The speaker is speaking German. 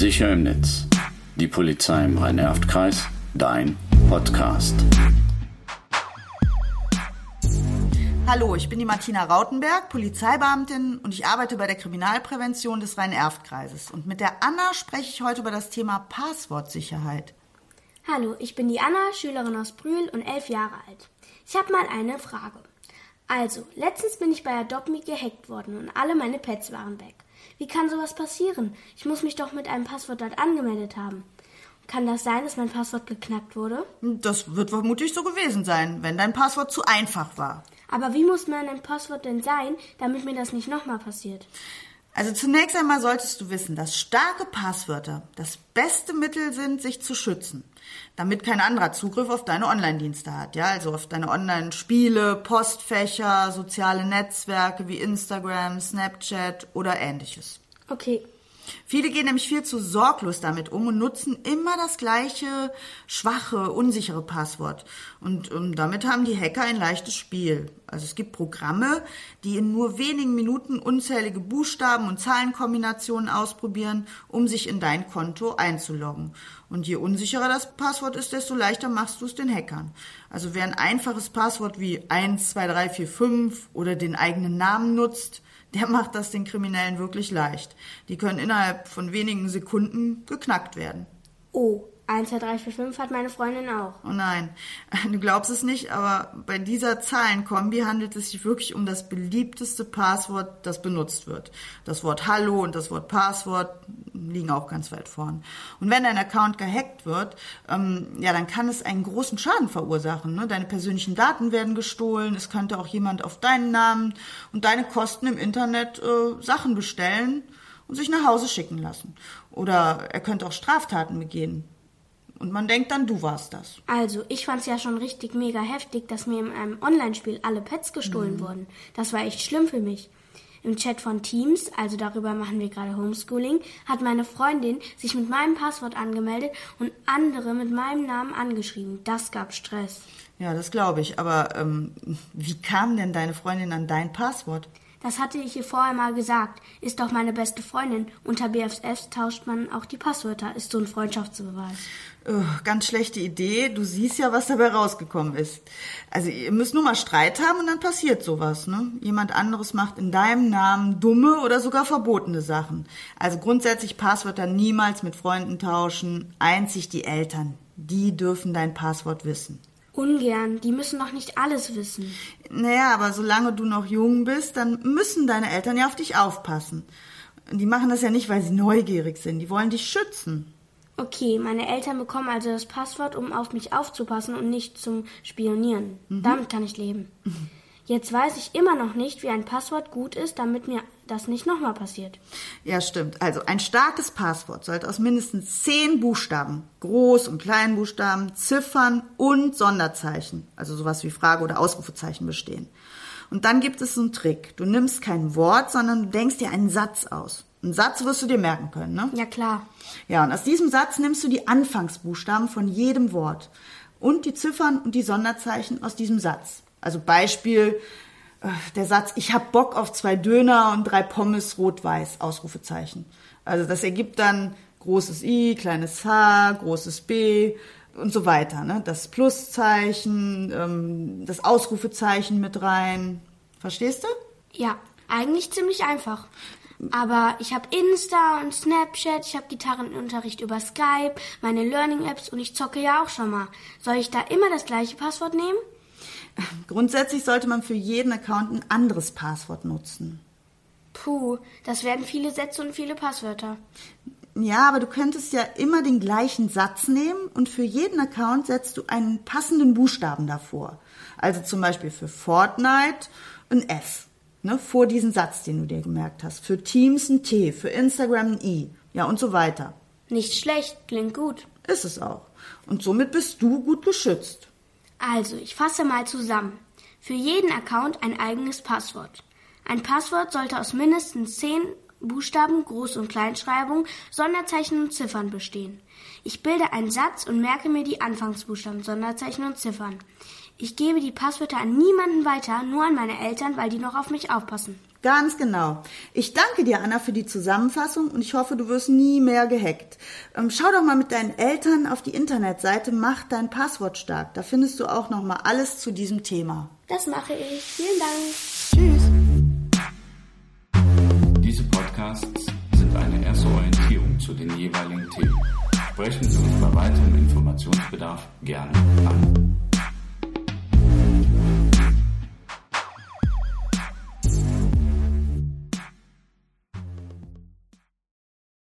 Sicher im Netz. Die Polizei im Rhein-Erft-Kreis. Dein Podcast. Hallo, ich bin die Martina Rautenberg, Polizeibeamtin und ich arbeite bei der Kriminalprävention des Rhein-Erft-Kreises. Und mit der Anna spreche ich heute über das Thema Passwortsicherheit. Hallo, ich bin die Anna, Schülerin aus Brühl und elf Jahre alt. Ich habe mal eine Frage. Also, letztens bin ich bei Adopt Me gehackt worden und alle meine Pets waren weg. Wie kann sowas passieren? Ich muss mich doch mit einem Passwort dort angemeldet haben. Kann das sein, dass mein Passwort geknackt wurde? Das wird vermutlich so gewesen sein, wenn dein Passwort zu einfach war. Aber wie muss mein Passwort denn sein, damit mir das nicht nochmal passiert? Also zunächst einmal solltest du wissen, dass starke Passwörter das beste Mittel sind, sich zu schützen, damit kein anderer Zugriff auf deine Online-Dienste hat, ja, also auf deine Online-Spiele, Postfächer, soziale Netzwerke wie Instagram, Snapchat oder ähnliches. Okay. Viele gehen nämlich viel zu sorglos damit um und nutzen immer das gleiche schwache, unsichere Passwort. Und um, damit haben die Hacker ein leichtes Spiel. Also es gibt Programme, die in nur wenigen Minuten unzählige Buchstaben und Zahlenkombinationen ausprobieren, um sich in dein Konto einzuloggen. Und je unsicherer das Passwort ist, desto leichter machst du es den Hackern. Also wer ein einfaches Passwort wie 1, 2, 3, 4, 5 oder den eigenen Namen nutzt, der macht das den Kriminellen wirklich leicht. Die können innerhalb von wenigen Sekunden geknackt werden. Oh, 1, 2, 3, 4, 5 hat meine Freundin auch. Oh nein, du glaubst es nicht, aber bei dieser Zahlenkombi handelt es sich wirklich um das beliebteste Passwort, das benutzt wird. Das Wort Hallo und das Wort Passwort liegen auch ganz weit vorn. Und wenn dein Account gehackt wird, ähm, ja, dann kann es einen großen Schaden verursachen. Ne? Deine persönlichen Daten werden gestohlen, es könnte auch jemand auf deinen Namen und deine Kosten im Internet äh, Sachen bestellen und sich nach Hause schicken lassen. Oder er könnte auch Straftaten begehen. Und man denkt dann, du warst das. Also, ich fand's ja schon richtig mega heftig, dass mir in einem Online-Spiel alle Pets gestohlen mhm. wurden. Das war echt schlimm für mich. Im Chat von Teams, also darüber machen wir gerade Homeschooling, hat meine Freundin sich mit meinem Passwort angemeldet und andere mit meinem Namen angeschrieben. Das gab Stress. Ja, das glaube ich. Aber ähm, wie kam denn deine Freundin an dein Passwort? Das hatte ich ihr vorher mal gesagt. Ist doch meine beste Freundin. Unter BFFs tauscht man auch die Passwörter. Ist so ein Freundschaftsbeweis. Oh, ganz schlechte Idee. Du siehst ja, was dabei rausgekommen ist. Also ihr müsst nur mal Streit haben und dann passiert sowas. Ne? Jemand anderes macht in deinem Namen dumme oder sogar verbotene Sachen. Also grundsätzlich Passwörter niemals mit Freunden tauschen. Einzig die Eltern. Die dürfen dein Passwort wissen. Ungern, die müssen doch nicht alles wissen. Naja, aber solange du noch jung bist, dann müssen deine Eltern ja auf dich aufpassen. Die machen das ja nicht, weil sie neugierig sind, die wollen dich schützen. Okay, meine Eltern bekommen also das Passwort, um auf mich aufzupassen und nicht zum Spionieren. Mhm. Damit kann ich leben. Mhm. Jetzt weiß ich immer noch nicht, wie ein Passwort gut ist, damit mir das nicht nochmal passiert. Ja, stimmt. Also ein starkes Passwort sollte aus mindestens zehn Buchstaben, Groß- und Kleinbuchstaben, Ziffern und Sonderzeichen, also sowas wie Frage- oder Ausrufezeichen bestehen. Und dann gibt es so einen Trick. Du nimmst kein Wort, sondern du denkst dir einen Satz aus. Einen Satz wirst du dir merken können, ne? Ja, klar. Ja, und aus diesem Satz nimmst du die Anfangsbuchstaben von jedem Wort und die Ziffern und die Sonderzeichen aus diesem Satz. Also Beispiel, äh, der Satz, ich hab Bock auf zwei Döner und drei Pommes rot-weiß, Ausrufezeichen. Also das ergibt dann großes I, kleines H, großes B und so weiter. Ne? Das Pluszeichen, ähm, das Ausrufezeichen mit rein. Verstehst du? Ja, eigentlich ziemlich einfach. Aber ich habe Insta und Snapchat, ich habe Gitarrenunterricht über Skype, meine Learning-Apps und ich zocke ja auch schon mal. Soll ich da immer das gleiche Passwort nehmen? Grundsätzlich sollte man für jeden Account ein anderes Passwort nutzen. Puh, das werden viele Sätze und viele Passwörter. Ja, aber du könntest ja immer den gleichen Satz nehmen und für jeden Account setzt du einen passenden Buchstaben davor. Also zum Beispiel für Fortnite ein F, ne, vor diesen Satz, den du dir gemerkt hast. Für Teams ein T, für Instagram ein I, ja und so weiter. Nicht schlecht, klingt gut. Ist es auch. Und somit bist du gut geschützt. Also, ich fasse mal zusammen. Für jeden Account ein eigenes Passwort. Ein Passwort sollte aus mindestens zehn Buchstaben, Groß- und Kleinschreibung, Sonderzeichen und Ziffern bestehen. Ich bilde einen Satz und merke mir die Anfangsbuchstaben, Sonderzeichen und Ziffern. Ich gebe die Passwörter an niemanden weiter, nur an meine Eltern, weil die noch auf mich aufpassen. Ganz genau. Ich danke dir, Anna, für die Zusammenfassung und ich hoffe, du wirst nie mehr gehackt. Ähm, schau doch mal mit deinen Eltern auf die Internetseite Mach dein Passwort stark. Da findest du auch noch mal alles zu diesem Thema. Das mache ich. Vielen Dank. Tschüss. Diese Podcasts sind eine erste Orientierung zu den jeweiligen Themen. Sprechen Sie uns bei weiterem Informationsbedarf gerne an.